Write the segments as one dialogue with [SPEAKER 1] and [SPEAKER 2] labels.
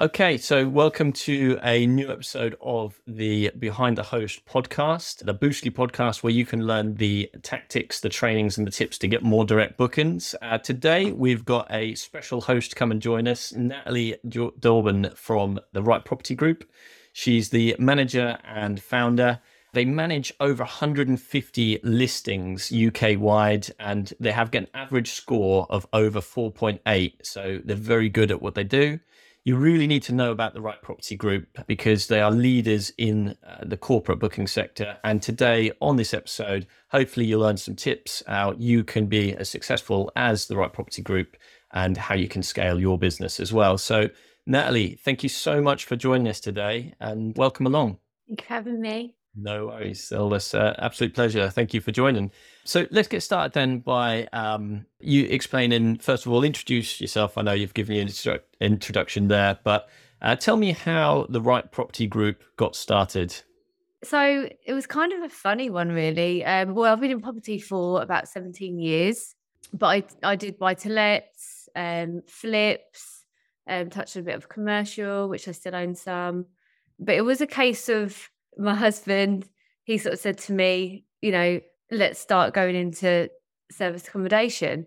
[SPEAKER 1] Okay, so welcome to a new episode of the Behind the Host podcast, the Boostly podcast, where you can learn the tactics, the trainings, and the tips to get more direct bookings. Uh, today, we've got a special host come and join us, Natalie Dorban from the Right Property Group. She's the manager and founder. They manage over 150 listings UK wide, and they have an average score of over 4.8. So they're very good at what they do you really need to know about the right property group because they are leaders in uh, the corporate booking sector. And today, on this episode, hopefully you'll learn some tips how you can be as successful as the right property group and how you can scale your business as well. So, Natalie, thank you so much for joining us today and welcome along.
[SPEAKER 2] Thank you for having me.
[SPEAKER 1] No worries. Well, it's uh, absolute pleasure. Thank you for joining. So let's get started then by um, you explaining, first of all, introduce yourself. I know you've given you an instru- introduction there, but uh, tell me how the Right Property Group got started.
[SPEAKER 2] So it was kind of a funny one, really. Um, well, I've been in property for about 17 years, but I, I did buy to lets, um, flips, um, touched a bit of commercial, which I still own some. But it was a case of my husband, he sort of said to me, you know, let's start going into service accommodation.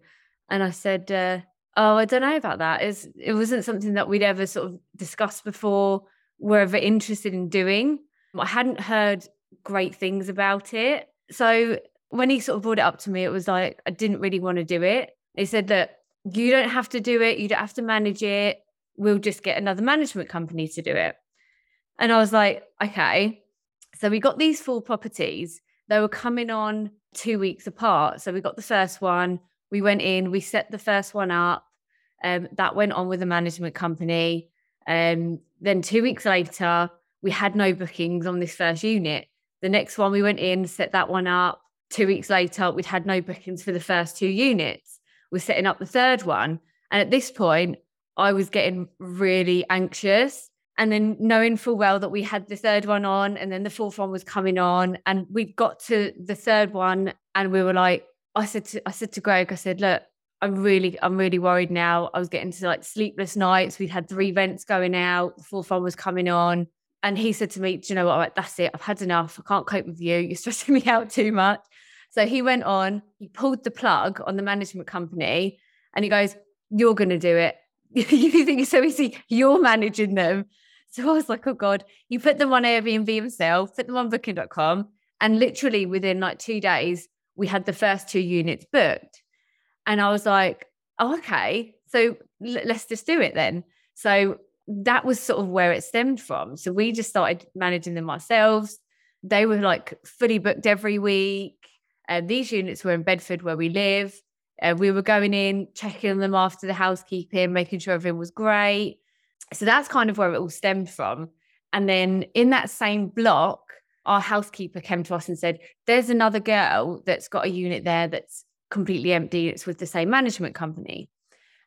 [SPEAKER 2] And I said, uh, oh, I don't know about that. It's, it wasn't something that we'd ever sort of discussed before, were ever interested in doing. I hadn't heard great things about it. So when he sort of brought it up to me, it was like, I didn't really want to do it. He said that you don't have to do it, you don't have to manage it. We'll just get another management company to do it. And I was like, okay. So we got these four properties. They were coming on two weeks apart. So we got the first one, we went in, we set the first one up. Um, that went on with the management company. Um, then two weeks later, we had no bookings on this first unit. The next one we went in, set that one up. Two weeks later, we'd had no bookings for the first two units. We're setting up the third one. And at this point, I was getting really anxious and then knowing full well that we had the third one on and then the fourth one was coming on and we got to the third one and we were like i said to i said to greg i said look i'm really i'm really worried now. I was getting to like sleepless nights. We'd had three vents going out. The fourth one was coming on. And he said to me do you know what? Like, that's it. I've had enough. I can't cope with you. You're stressing me out too much. So he went on he pulled the plug on the management company and he goes you're going to do it. You think it's so easy? You're managing them so I was like, oh God, you put them on Airbnb himself, put them on booking.com. And literally within like two days, we had the first two units booked. And I was like, oh, okay, so l- let's just do it then. So that was sort of where it stemmed from. So we just started managing them ourselves. They were like fully booked every week. And these units were in Bedford where we live. Uh, we were going in, checking them after the housekeeping, making sure everything was great. So that's kind of where it all stemmed from. And then in that same block, our housekeeper came to us and said, There's another girl that's got a unit there that's completely empty. It's with the same management company.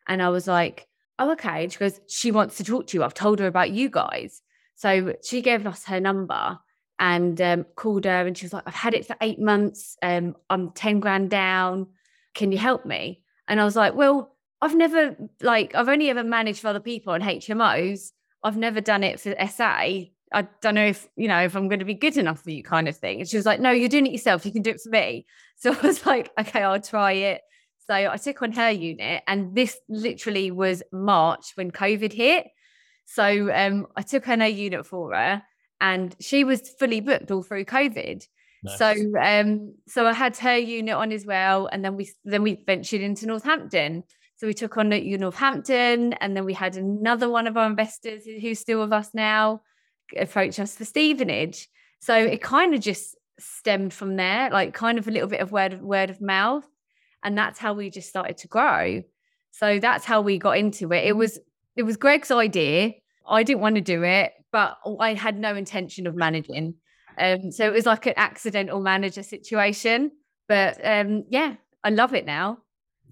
[SPEAKER 2] And I was like, Oh, okay. And she goes, She wants to talk to you. I've told her about you guys. So she gave us her number and um, called her and she was like, I've had it for eight months. Um, I'm 10 grand down. Can you help me? And I was like, Well, I've never like I've only ever managed for other people on HMOs. I've never done it for SA. I don't know if you know if I'm going to be good enough for you, kind of thing. And she was like, "No, you're doing it yourself. You can do it for me." So I was like, "Okay, I'll try it." So I took on her unit, and this literally was March when COVID hit. So um, I took on her unit for her, and she was fully booked all through COVID. Nice. So um, so I had her unit on as well, and then we then we ventured into Northampton. So we took on at Northampton, and then we had another one of our investors who's still with us now approach us for Stevenage. So it kind of just stemmed from there, like kind of a little bit of word of word of mouth, and that's how we just started to grow. So that's how we got into it. It was it was Greg's idea. I didn't want to do it, but I had no intention of managing. Um, so it was like an accidental manager situation. But um, yeah, I love it now.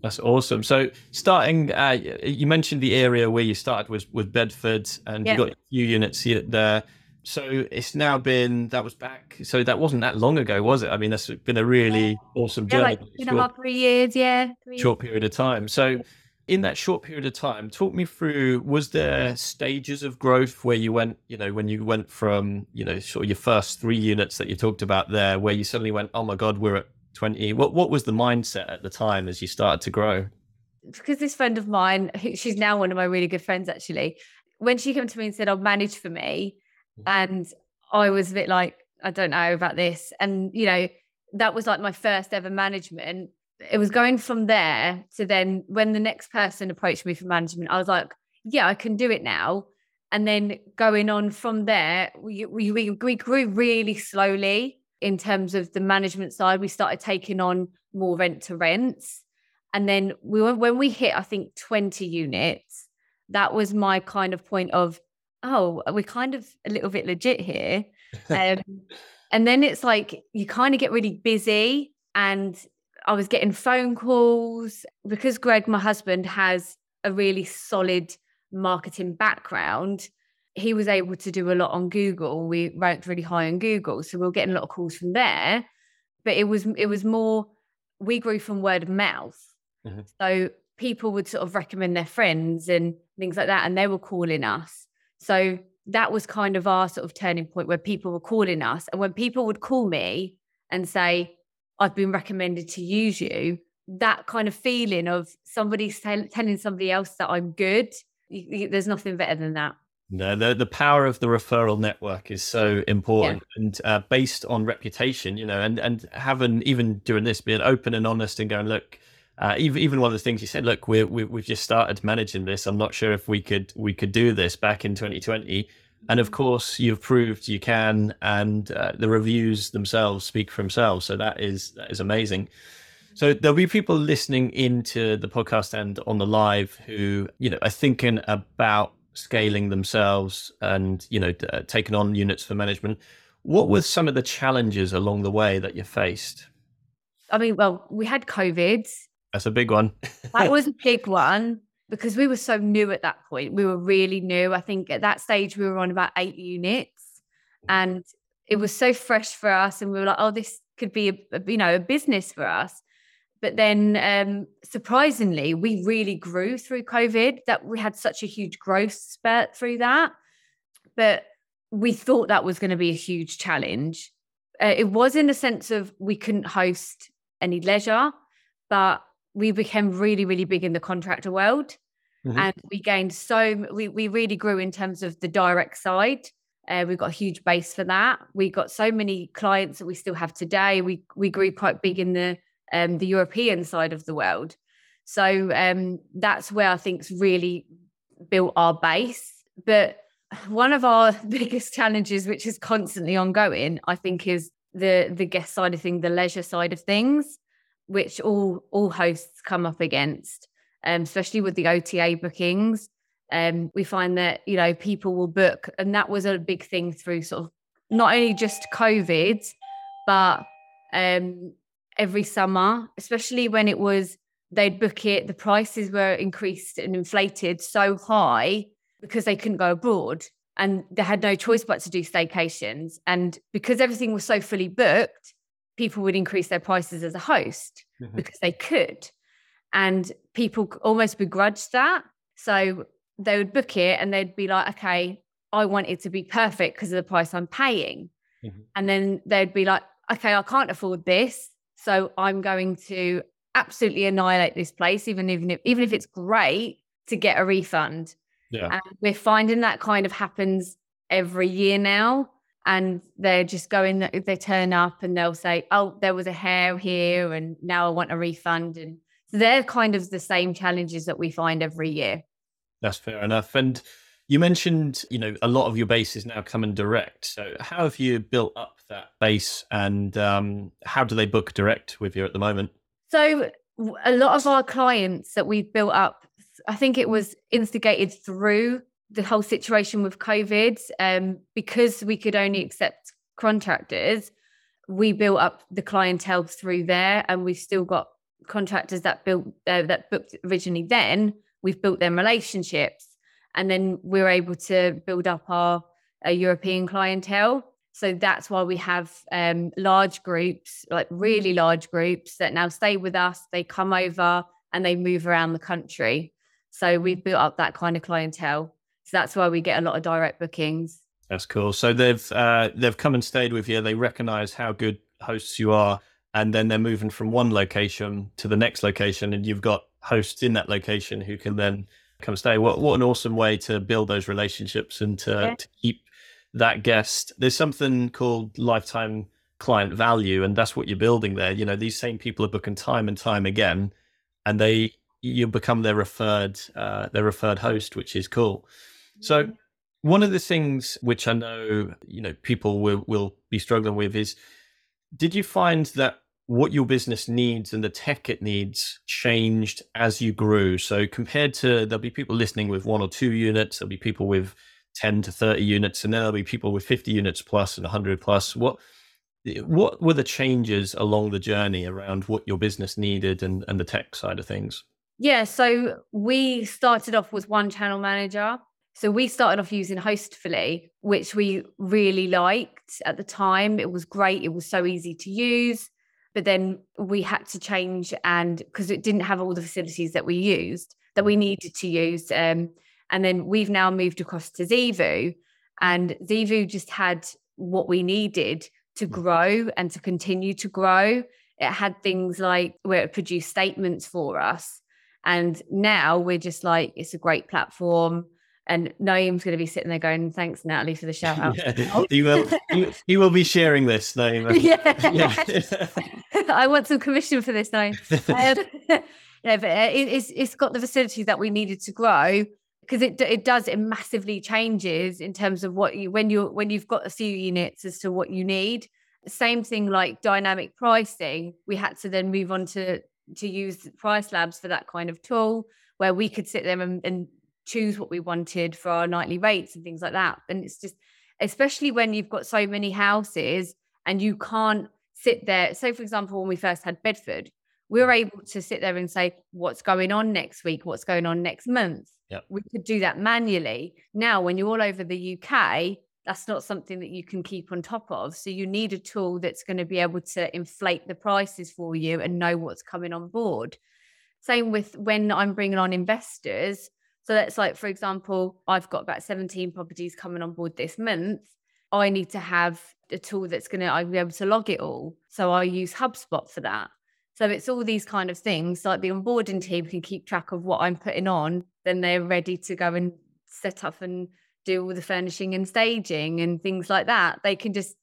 [SPEAKER 1] That's awesome. So, starting, uh, you mentioned the area where you started was with Bedford, and you got a few units here there. So it's now been that was back. So that wasn't that long ago, was it? I mean, that's been a really yeah. awesome journey.
[SPEAKER 2] Yeah, like two and a half, three years, yeah,
[SPEAKER 1] three short period of time. So, in that short period of time, talk me through was there stages of growth where you went, you know, when you went from, you know, sort of your first three units that you talked about there, where you suddenly went, oh my God, we're at 20. What what was the mindset at the time as you started to grow?
[SPEAKER 2] Because this friend of mine, she's now one of my really good friends actually, when she came to me and said, I'll manage for me, and I was a bit like, I don't know about this. And, you know, that was like my first ever management it was going from there to then when the next person approached me for management, I was like, yeah, I can do it now. And then going on from there, we, we, we grew really slowly in terms of the management side. We started taking on more rent to rents. And then we were, when we hit, I think 20 units, that was my kind of point of, oh, we're kind of a little bit legit here. Um, and then it's like you kind of get really busy and I was getting phone calls because Greg, my husband, has a really solid marketing background. He was able to do a lot on Google. We ranked really high on Google, so we were getting a lot of calls from there. But it was it was more we grew from word of mouth. Mm-hmm. So people would sort of recommend their friends and things like that, and they were calling us. So that was kind of our sort of turning point where people were calling us. And when people would call me and say, I've been recommended to use you, that kind of feeling of somebody telling somebody else that I'm good, you, you, there's nothing better than that.
[SPEAKER 1] No, the the power of the referral network is so important, yeah. and uh, based on reputation, you know, and and having even doing this, being open and honest, and going, look, uh, even even one of the things you said, look, we we we've just started managing this. I'm not sure if we could we could do this back in 2020. And of course, you've proved you can, and uh, the reviews themselves speak for themselves. So that is that is amazing. So there'll be people listening into the podcast and on the live who you know are thinking about scaling themselves and you know uh, taking on units for management. What were some of the challenges along the way that you faced?
[SPEAKER 2] I mean, well, we had COVID.
[SPEAKER 1] That's a big one.
[SPEAKER 2] that was a big one because we were so new at that point. We were really new. I think at that stage we were on about eight units and it was so fresh for us. And we were like, oh, this could be, a, a you know, a business for us. But then um, surprisingly, we really grew through COVID that we had such a huge growth spurt through that. But we thought that was going to be a huge challenge. Uh, it was in the sense of we couldn't host any leisure, but we became really, really big in the contractor world. Mm-hmm. And we gained so we we really grew in terms of the direct side. Uh, we've got a huge base for that. We got so many clients that we still have today. We we grew quite big in the um, the European side of the world. So um, that's where I think's really built our base. But one of our biggest challenges, which is constantly ongoing, I think, is the the guest side of things, the leisure side of things which all all hosts come up against, um, especially with the OTA bookings. Um, we find that you know people will book, and that was a big thing through sort of not only just COVID, but um, every summer, especially when it was they'd book it, the prices were increased and inflated so high because they couldn't go abroad and they had no choice but to do staycations. And because everything was so fully booked, people would increase their prices as a host mm-hmm. because they could. And people almost begrudged that. So they would book it and they'd be like, okay, I want it to be perfect because of the price I'm paying. Mm-hmm. And then they'd be like, okay, I can't afford this. So I'm going to absolutely annihilate this place, even, even if even if it's great to get a refund. Yeah. And we're finding that kind of happens every year now. And they're just going they turn up and they'll say oh there was a hair here and now i want a refund. And so they're kind of the same challenges that we find every year.
[SPEAKER 1] That's fair enough. And you mentioned you know a lot of your base is now coming direct. So how have you built up that base and um, how do they book direct with you at the moment
[SPEAKER 2] so a lot of our clients that we've built up i think it was instigated through the whole situation with COVID, um, because we could only accept contractors, we built up the clientele through there, and we've still got contractors that built uh, that booked originally. Then we've built them relationships, and then we're able to build up our, our European clientele. So that's why we have um, large groups, like really large groups, that now stay with us. They come over and they move around the country. So we've built up that kind of clientele. So that's why we get a lot of direct bookings.
[SPEAKER 1] That's cool. So they've uh, they've come and stayed with you. They recognise how good hosts you are, and then they're moving from one location to the next location, and you've got hosts in that location who can then come stay. What what an awesome way to build those relationships and to, yeah. to keep that guest. There's something called lifetime client value, and that's what you're building there. You know, these same people are booking time and time again, and they you become their referred uh, their referred host, which is cool. So mm-hmm. one of the things which I know you know people will will be struggling with is, did you find that what your business needs and the tech it needs changed as you grew? So compared to there'll be people listening with one or two units, there'll be people with 10 to 30 units, and then there'll be people with 50 units plus and 100 plus. What what were the changes along the journey around what your business needed and, and the tech side of things?
[SPEAKER 2] Yeah, so we started off with one channel manager. So we started off using Hostfully, which we really liked at the time. It was great. It was so easy to use. But then we had to change and because it didn't have all the facilities that we used that we needed to use. Um, and then we've now moved across to Zeevou, and Zeevou just had what we needed to mm. grow and to continue to grow. It had things like where it produced statements for us. And now we're just like, it's a great platform. And Naeem's going to be sitting there going, "Thanks, Natalie, for the shout out."
[SPEAKER 1] yeah, he will. Will be sharing this, Naeem.
[SPEAKER 2] yeah. yeah. I want some commission for this, Naeem. Um, yeah, but uh, it, it's it's got the facilities that we needed to grow, because it it does it massively changes in terms of what you when you when you've got a few units as to what you need. Same thing like dynamic pricing. We had to then move on to to use Price Labs for that kind of tool where we could sit there and, and choose what we wanted for our nightly rates and things like that. And it's just especially when you've got so many houses and you can't sit there. So, for example, when we first had Bedford, we were able to sit there and say, what's going on next week? What's going on next month?
[SPEAKER 1] Yep.
[SPEAKER 2] We could do that manually. Now, when you're all over the UK, that's not something that you can keep on top of. So you need a tool that's going to be able to inflate the prices for you and know what's coming on board. Same with when I'm bringing on investors. So that's like, for example, I've got about 17 properties coming on board this month. I need to have a tool that's going to, I'll be able to log it all. So I use HubSpot for that. So it's all these kind of things like the onboarding team can keep track of what I'm putting on, then they're ready to go and set up and do all the furnishing and staging and things like that. They can just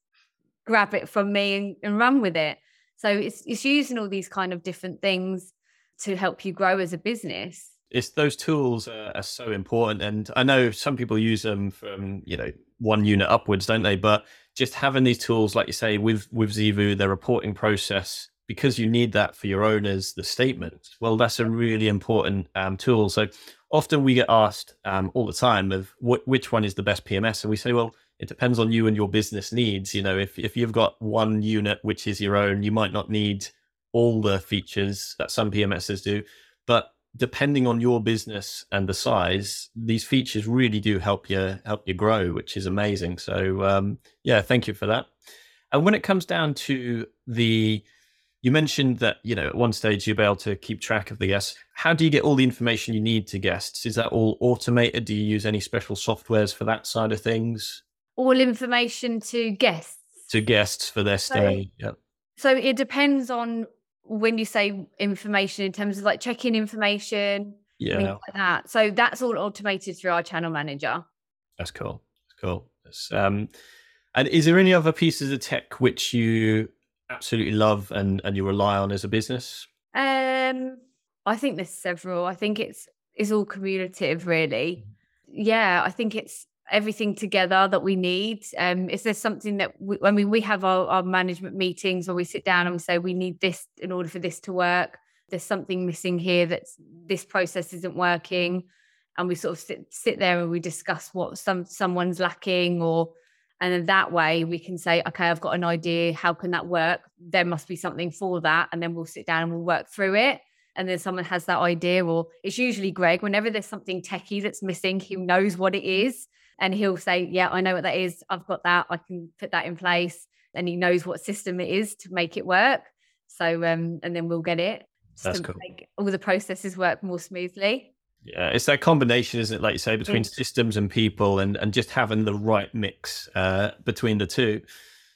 [SPEAKER 2] grab it from me and, and run with it. So it's it's using all these kind of different things to help you grow as a business.
[SPEAKER 1] It's those tools are, are so important, and I know some people use them from you know one unit upwards, don't they? But just having these tools, like you say, with with Zeevou, their reporting process because you need that for your owners, the statement. Well, that's a really important um, tool. So often we get asked um, all the time of wh- which one is the best PMS, and we say, well, it depends on you and your business needs. You know, if if you've got one unit which is your own, you might not need all the features that some PMSs do, but depending on your business and the size, these features really do help you help you grow, which is amazing. So um, yeah, thank you for that. And when it comes down to the you mentioned that you know at one stage you'll be able to keep track of the guests. How do you get all the information you need to guests? Is that all automated? Do you use any special softwares for that side of things?
[SPEAKER 2] All information to guests.
[SPEAKER 1] To guests for their stay. So, yeah.
[SPEAKER 2] So it depends on when you say information in terms of like checking information,
[SPEAKER 1] yeah,
[SPEAKER 2] like that. So that's all automated through our channel manager.
[SPEAKER 1] That's cool. That's cool. That's, um, and is there any other pieces of tech which you absolutely love and and you rely on as a business?
[SPEAKER 2] Um, I think there's several. I think it's it's all cumulative, really. Yeah, I think it's everything together that we need. Um, is there something that we, I mean, we have our, our management meetings where we sit down and we say we need this in order for this to work. There's something missing here. That's this process isn't working, and we sort of sit sit there and we discuss what some someone's lacking or and then that way we can say, okay, I've got an idea. How can that work? There must be something for that. And then we'll sit down and we'll work through it. And then someone has that idea, or it's usually Greg. Whenever there's something techie that's missing, he knows what it is. And he'll say, Yeah, I know what that is. I've got that. I can put that in place. And he knows what system it is to make it work. So, um, and then we'll get it
[SPEAKER 1] That's cool.
[SPEAKER 2] make all the processes work more smoothly.
[SPEAKER 1] Yeah, it's that combination, isn't it? Like you say, between it's... systems and people, and and just having the right mix uh, between the two.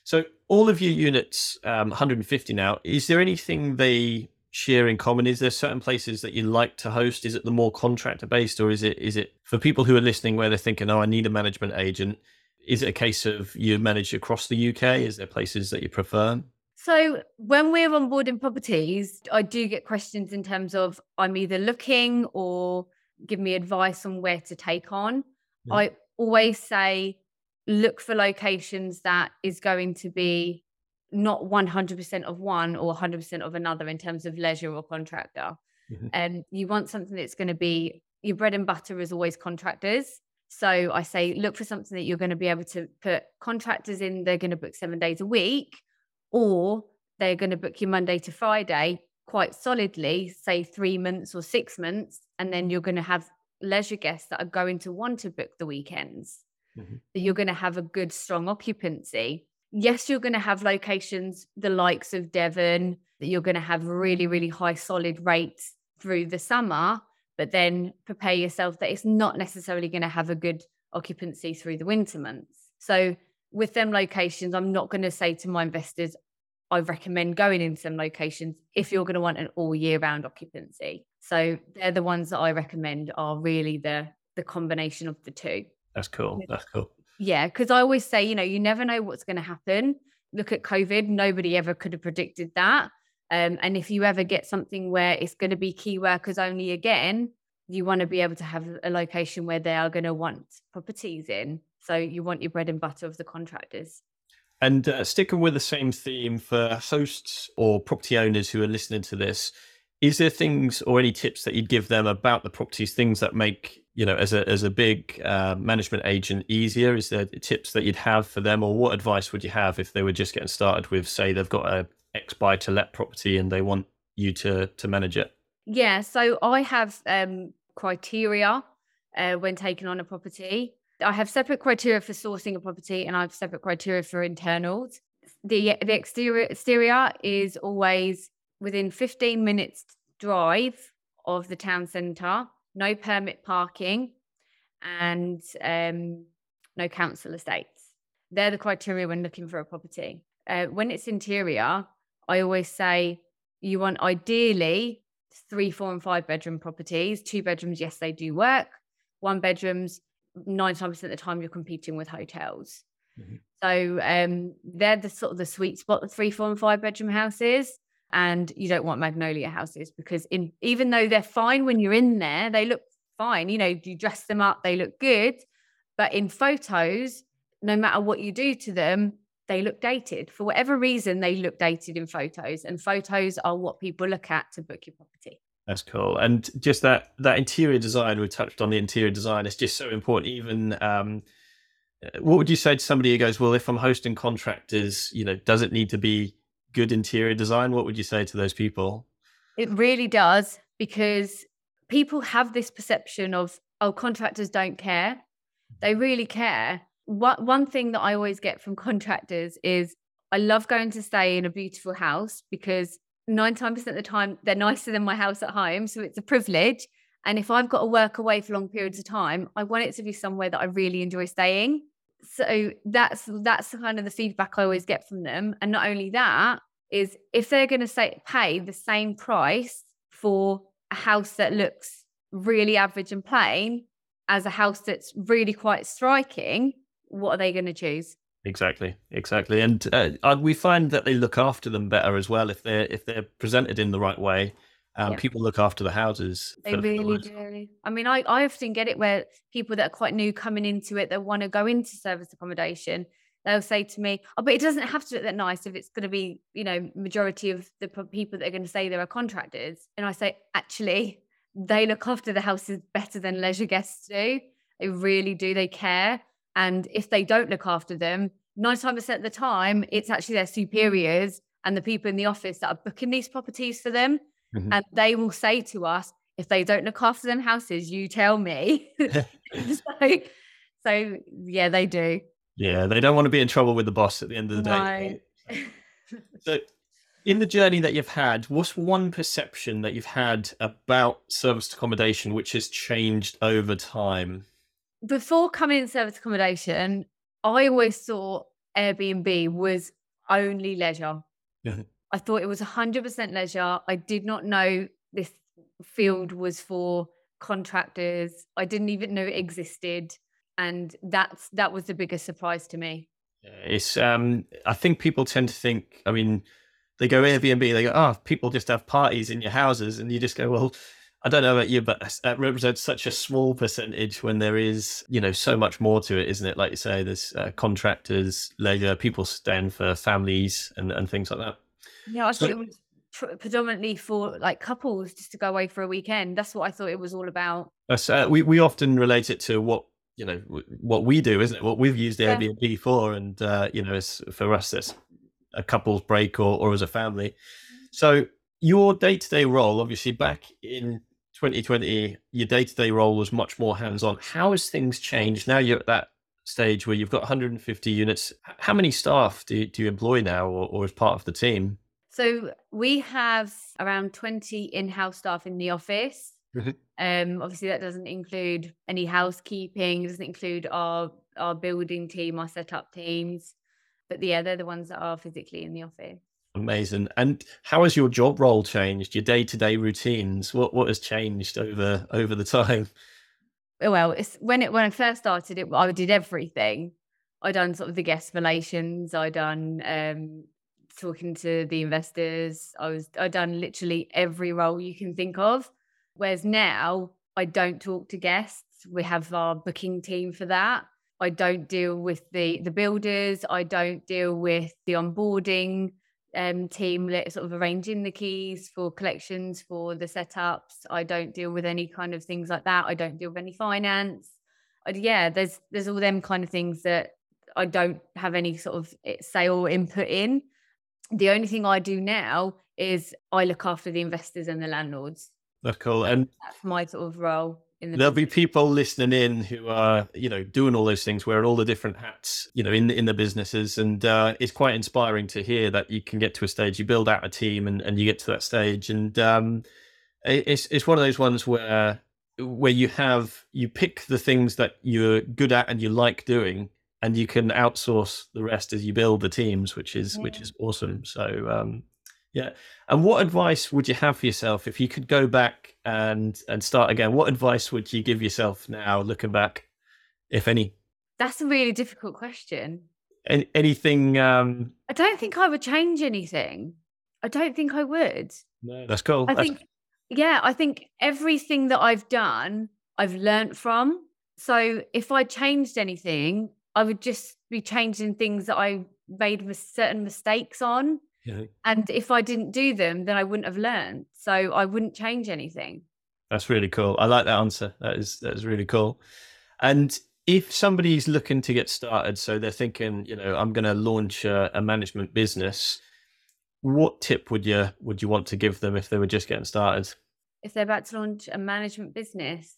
[SPEAKER 1] So, all of your units, um, 150 now. Is there anything they share in common? Is there certain places that you like to host? Is it the more contractor based, or is it is it for people who are listening where they're thinking, "Oh, I need a management agent"? Is it a case of you manage across the UK? Is there places that you prefer?
[SPEAKER 2] So when we're onboarding properties, I do get questions in terms of I'm either looking or give me advice on where to take on. Yeah. I always say look for locations that is going to be not 100% of one or 100% of another in terms of leisure or contractor. Mm-hmm. And you want something that's going to be your bread and butter is always contractors. So I say look for something that you're going to be able to put contractors in, they're going to book seven days a week, or they're going to book you Monday to Friday quite solidly, say three months or six months, and then you're going to have leisure guests that are going to want to book the weekends. Mm-hmm. You're going to have a good, strong occupancy. Yes, you're going to have locations, the likes of Devon, that you're going to have really, really high, solid rates through the summer, but then prepare yourself that it's not necessarily going to have a good occupancy through the winter months. So, with them locations, I'm not going to say to my investors, I recommend going in some locations if you're going to want an all year round occupancy. So they're the ones that I recommend are really the the combination of the two.
[SPEAKER 1] That's cool. That's cool.
[SPEAKER 2] Yeah, because I always say, you know, you never know what's going to happen. Look at COVID; nobody ever could have predicted that. Um, and if you ever get something where it's going to be key workers only again, you want to be able to have a location where they are going to want properties in. So you want your bread and butter of the contractors.
[SPEAKER 1] And uh, sticking with the same theme for hosts or property owners who are listening to this, is there things or any tips that you'd give them about the properties, things that make you know as a as a big uh, management agent easier? Is there tips that you'd have for them, or what advice would you have if they were just getting started with, say, they've got a X buy to let property and they want you to to manage it?
[SPEAKER 2] Yeah, so I have um, criteria uh, when taking on a property. I have separate criteria for sourcing a property and I have separate criteria for internals. The the exterior exterior is always within 15 minutes drive of the town centre, no permit parking, and um, no council estates. They're the criteria when looking for a property. Uh, when it's interior, I always say you want ideally three, four, and five bedroom properties. Two bedrooms, yes, they do work. One bedrooms, 99% of the time you're competing with hotels. Mm-hmm. So um, they're the sort of the sweet spot, the three, four, and five bedroom houses. And you don't want magnolia houses because in even though they're fine when you're in there, they look fine. You know, you dress them up, they look good. But in photos, no matter what you do to them, they look dated. For whatever reason, they look dated in photos. And photos are what people look at to book your property.
[SPEAKER 1] That's cool. And just that that interior design, we touched on the interior design. It's just so important. Even um, uh, what would you say to somebody who goes, "Well, if I'm hosting contractors, you know, does it need to be good interior design?" What would you say to those people?
[SPEAKER 2] It really does because people have this perception of, "Oh, contractors don't care." They really care. What one thing that I always get from contractors is, "I love going to stay in a beautiful house because nine times of the time they're nicer than my house at home so it's a privilege. And if i've got to work away for long periods of time i want it to be somewhere that i really enjoy staying. So that's that's kind of the feedback i always get from them. And not only that is if they're going to say pay the same price for a house that looks really average and plain as a house that's really quite striking what are they going to choose
[SPEAKER 1] Exactly, exactly, and uh, we find that they look after them better as well if they're if they're presented in the right way. Um, yeah. People look after the houses.
[SPEAKER 2] They really do. I mean, I, I often get it where people that are quite new coming into it that want to go into service accommodation, they'll say to me, "Oh, but it doesn't have to look that nice if it's going to be, you know, majority of the people that are going to say they are contractors." And I say, actually, they look after the houses better than leisure guests do. They really do. They care. And if they don't look after them, 95% of the time, it's actually their superiors and the people in the office that are booking these properties for them. Mm-hmm. And they will say to us, if they don't look after them houses, you tell me. so, so, yeah, they do.
[SPEAKER 1] Yeah, they don't want to be in trouble with the boss at the end of the day. so In the journey that you've had, what's one perception that you've had about serviced accommodation which has changed over time?
[SPEAKER 2] Before coming in service accommodation, I always thought Airbnb was only leisure.
[SPEAKER 1] Yeah.
[SPEAKER 2] I thought it was 100% leisure. I did not know this field was for contractors. I didn't even know it existed. And that's that was the biggest surprise to me.
[SPEAKER 1] It's um I think people tend to think, I mean, they go Airbnb, they go, oh, people just have parties in your houses, and you just go, well, I don't know about you, but that represents such a small percentage when there is, you know, so much more to it, isn't it? Like you say, there's uh, contractors, leisure, people staying for families and, and things like that.
[SPEAKER 2] Yeah, I thought it was pr- predominantly for like couples just to go away for a weekend. That's what I thought it was all about.
[SPEAKER 1] Uh, we we often relate it to what you know what we do, isn't it? What we've used
[SPEAKER 2] Yeah.
[SPEAKER 1] Airbnb for, and uh, you know, it's, for us, that's a couple's break or, or as a family. So your day to day role, obviously, back in 2020, your day to day role was much more hands on. How has things changed? Now you're at that stage where you've got 150 units. How many staff do you, do you employ now, or, or as part of the team?
[SPEAKER 2] So we have around 20 in-house staff in the office.
[SPEAKER 1] Mhm.
[SPEAKER 2] Um, obviously that doesn't include any housekeeping, doesn't include our our building team, our setup teams. But yeah, they're the ones that are physically in the office.
[SPEAKER 1] Amazing. And how has your job role changed? Your day to day routines? What what has changed over over the time?
[SPEAKER 2] Well, it's when it when I first started it, I did everything. I done sort of the guest relations, I done um talking to the investors, I was I done literally every role you can think of. Whereas now I don't talk to guests. We have our booking team for that. I don't deal with the the builders. I don't deal with the onboarding um, team, sort of arranging the keys for collections for the setups. I don't deal with any kind of things like that. I don't deal with any finance. I, yeah, there's there's all them kind of things that I don't have any sort of eh, say or input in. The only thing I do now is I look after the investors and the landlords.
[SPEAKER 1] That's cool. And
[SPEAKER 2] That's my sort of role in the
[SPEAKER 1] there'll be people listening in who are, you know, doing all those things, wearing all the different hats, you know, in in the businesses. And uh, it's quite inspiring to hear that you can get to a stage, you build out a team, and, and you get to that stage. And um, it's it's one of those ones where where you have you pick the things that you're good at and you like doing, and you can outsource the rest as you build the teams, which is which is awesome. So um, yeah. And what advice would you have for yourself if you could go back and and start again? What advice would you give yourself now, looking back, if any?
[SPEAKER 2] That's a really difficult question.
[SPEAKER 1] Any, anything? Um,
[SPEAKER 2] I don't think I would change anything. I don't think I would.
[SPEAKER 1] no, that's cool.
[SPEAKER 2] I
[SPEAKER 1] That's-
[SPEAKER 2] think, yeah, I think everything that I've done, I've learnt from. So if I changed anything, I would just be changing things that I made mis- certain mistakes on.
[SPEAKER 1] Yeah,
[SPEAKER 2] And if I didn't do them, then I wouldn't have learned. So I wouldn't change anything.
[SPEAKER 1] That's really cool. I like that answer. That is that is really cool. And if somebody's looking to get started, so they're thinking, you know, I'm going to launch a, a management business. What tip would you would you want to give them if they were just getting started?
[SPEAKER 2] If they're about to launch a management business,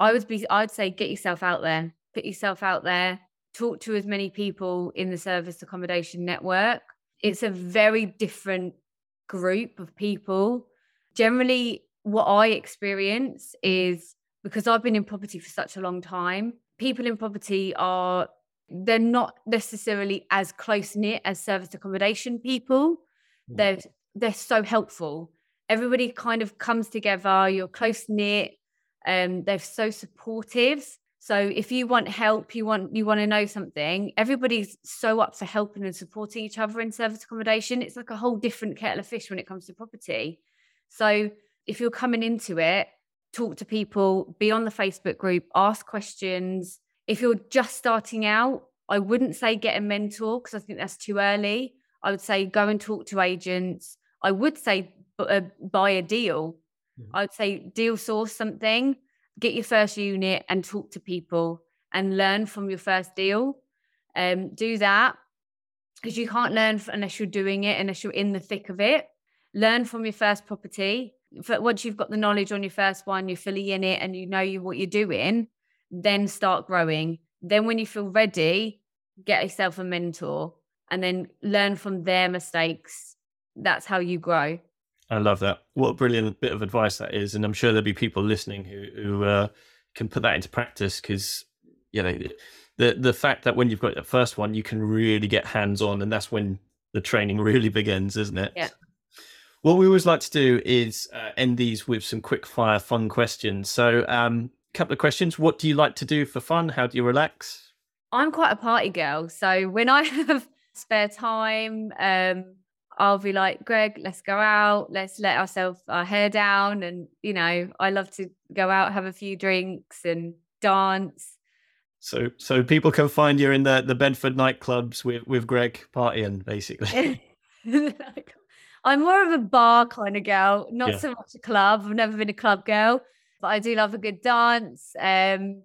[SPEAKER 2] I would be, I'd say get yourself out there, put yourself out there, talk to as many people in the service accommodation network. It's a very different group of people. Generally, what I experience is because I've been in property for such a long time, people in property are they're not necessarily as close knit as service accommodation people.
[SPEAKER 1] Mm.
[SPEAKER 2] They're they're so helpful. Everybody kind of comes together, you're close knit, um, they're so supportive. So if you want help, you want you want to know something, everybody's so up for helping and supporting each other in service accommodation. It's like a whole different kettle of fish when it comes to property. So if you're coming into it, talk to people, be on the Facebook group, ask questions. If you're just starting out, I wouldn't say get a mentor because I think that's too early. I would say go and talk to agents. I would say uh, buy a deal.
[SPEAKER 1] Mhm.
[SPEAKER 2] I would say deal source something, get your first unit and talk to people and learn from your first deal. Um, do that because you can't learn unless you're doing it, unless you're in the thick of it. Learn from your first property. F- Once you've got the knowledge on your first one, you're fully in it and you know you, what you're doing, then start growing. Then, when you feel ready, get yourself a mentor and then learn from their mistakes that's how you grow.
[SPEAKER 1] I love that. What a brilliant bit of advice that is, and I'm sure there'll be people listening who who uh, can put that into practice because you know the the fact that when you've got the first one, you can really get hands on, and that's when the training really begins, isn't it?
[SPEAKER 2] Yeah.
[SPEAKER 1] What we always like to do is uh, end these with some quick fire fun questions. So, um, couple of questions. What do you like to do for fun? How do you relax?
[SPEAKER 2] I'm quite a party girl, so when I have spare time, um, I'll be like, Greg, let's go out, let's let ourselves our hair down, and you know, I love to go out, have a few drinks, and dance.
[SPEAKER 1] So, so people can find you in the the Bedford nightclubs with with Greg partying, basically.
[SPEAKER 2] I'm more of a bar kind of girl, not yeah. so much a club. I've never been a club girl, but I do love a good dance. Um,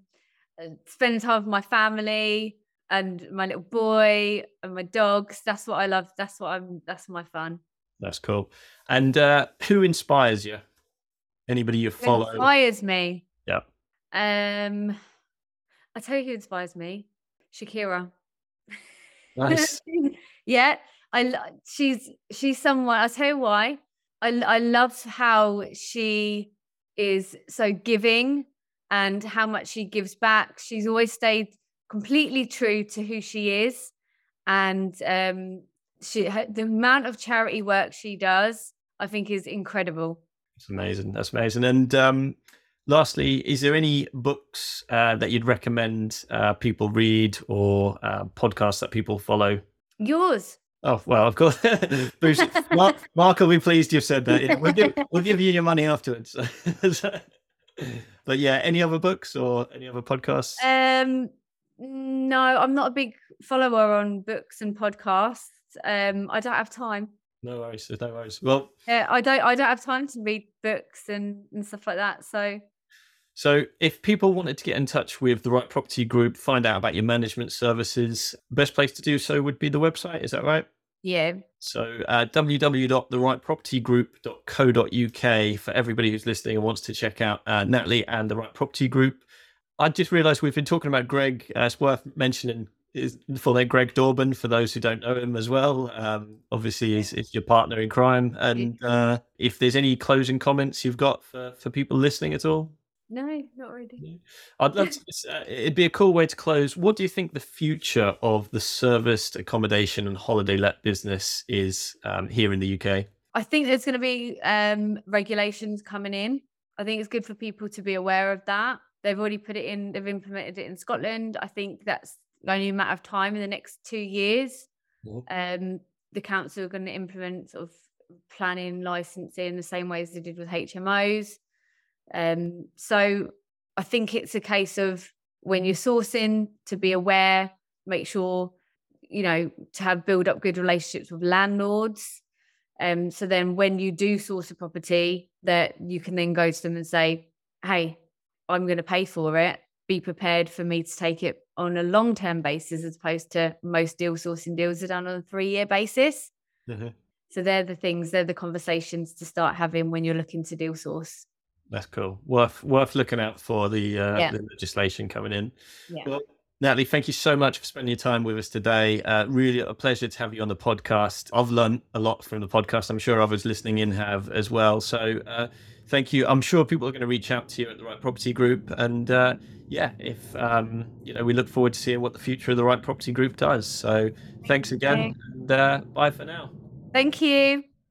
[SPEAKER 2] spending time with my family and my little boy and my dogs. That's what I love. That's what I'm. That's my fun.
[SPEAKER 1] That's cool. And uh, who inspires you? Anybody you follow?
[SPEAKER 2] inspires me.
[SPEAKER 1] Yeah.
[SPEAKER 2] Um, I tell you who inspires me, Shakira.
[SPEAKER 1] Nice.
[SPEAKER 2] yeah, I she's she's someone. I'll tell you why. I I love how she is so giving and how much she gives back. She's always stayed completely true to who she is, and um, she her, the amount of charity work she does, I think, is incredible.
[SPEAKER 1] It's amazing. That's amazing. And um, lastly, is there any books uh, that you'd recommend uh, people read or uh, podcasts that people follow?
[SPEAKER 2] Yours.
[SPEAKER 1] Oh well, of course. Bruce, Mark, Mark will be pleased you've said that. Yeah, we'll, give, we'll give you your money afterwards. but yeah, any other books or any other podcasts?
[SPEAKER 2] Um, no, I'm not a big follower on books and podcasts. Um, I don't have time.
[SPEAKER 1] No worries, no worries. Well,
[SPEAKER 2] yeah, I don't. I don't have time to read books and and stuff like that. So
[SPEAKER 1] so, if people wanted to get in touch with the Right Property Group, find out about your management services, best place to do so would be the website. Is that right?
[SPEAKER 2] Yeah.
[SPEAKER 1] So, uh, www.therightpropertygroup.co.uk for everybody who's listening and wants to check out uh, Natalie and the Right Property Group. I just realised we've been talking about Greg. Uh, it's worth mentioning is full name Greg Dorban for those who don't know him as well. Um, obviously, he's, he's, your partner in crime. And uh, if there's any closing comments you've got for, for people listening at all.
[SPEAKER 2] No, not really.
[SPEAKER 1] I'd love to. Uh, it'd be a cool way to close. What do you think the future of the serviced accommodation and holiday let business is um, here in the UK?
[SPEAKER 2] I think there's going to be um, regulations coming in. I think it's good for people to be aware of that. They've already put it in. They've implemented it in Scotland. I think that's only a matter of time in the next two years. Um, the council are going to implement sort of planning licensing the same way as they did with HMOs. Um, so I think it's a case of when you're sourcing to be aware, make sure, you know, to have build up good relationships with landlords. Um, so then when you do source a property, that you can then go to them and say, Hey, I'm going to pay for it. Be prepared for me to take it on a long term basis as opposed to most deal sourcing deals are done on a three year basis. Mm-hmm. So they're the things, they're the conversations to start having when you're looking to deal source.
[SPEAKER 1] That's cool. Worth worth looking out for the, uh, yeah. the legislation coming in.
[SPEAKER 2] Yeah. Well,
[SPEAKER 1] Natalie, thank you so much for spending your time with us today. Uh, really a pleasure to have you on the podcast. I've learned a lot from the podcast. I'm sure others listening in have as well. So uh, thank you. I'm sure people are going to reach out to you at the Right Property Group. And uh, yeah, if um, you know, we look forward to seeing what the future of the Right Property Group does. So thanks again, and uh, bye for now.
[SPEAKER 2] Thank you.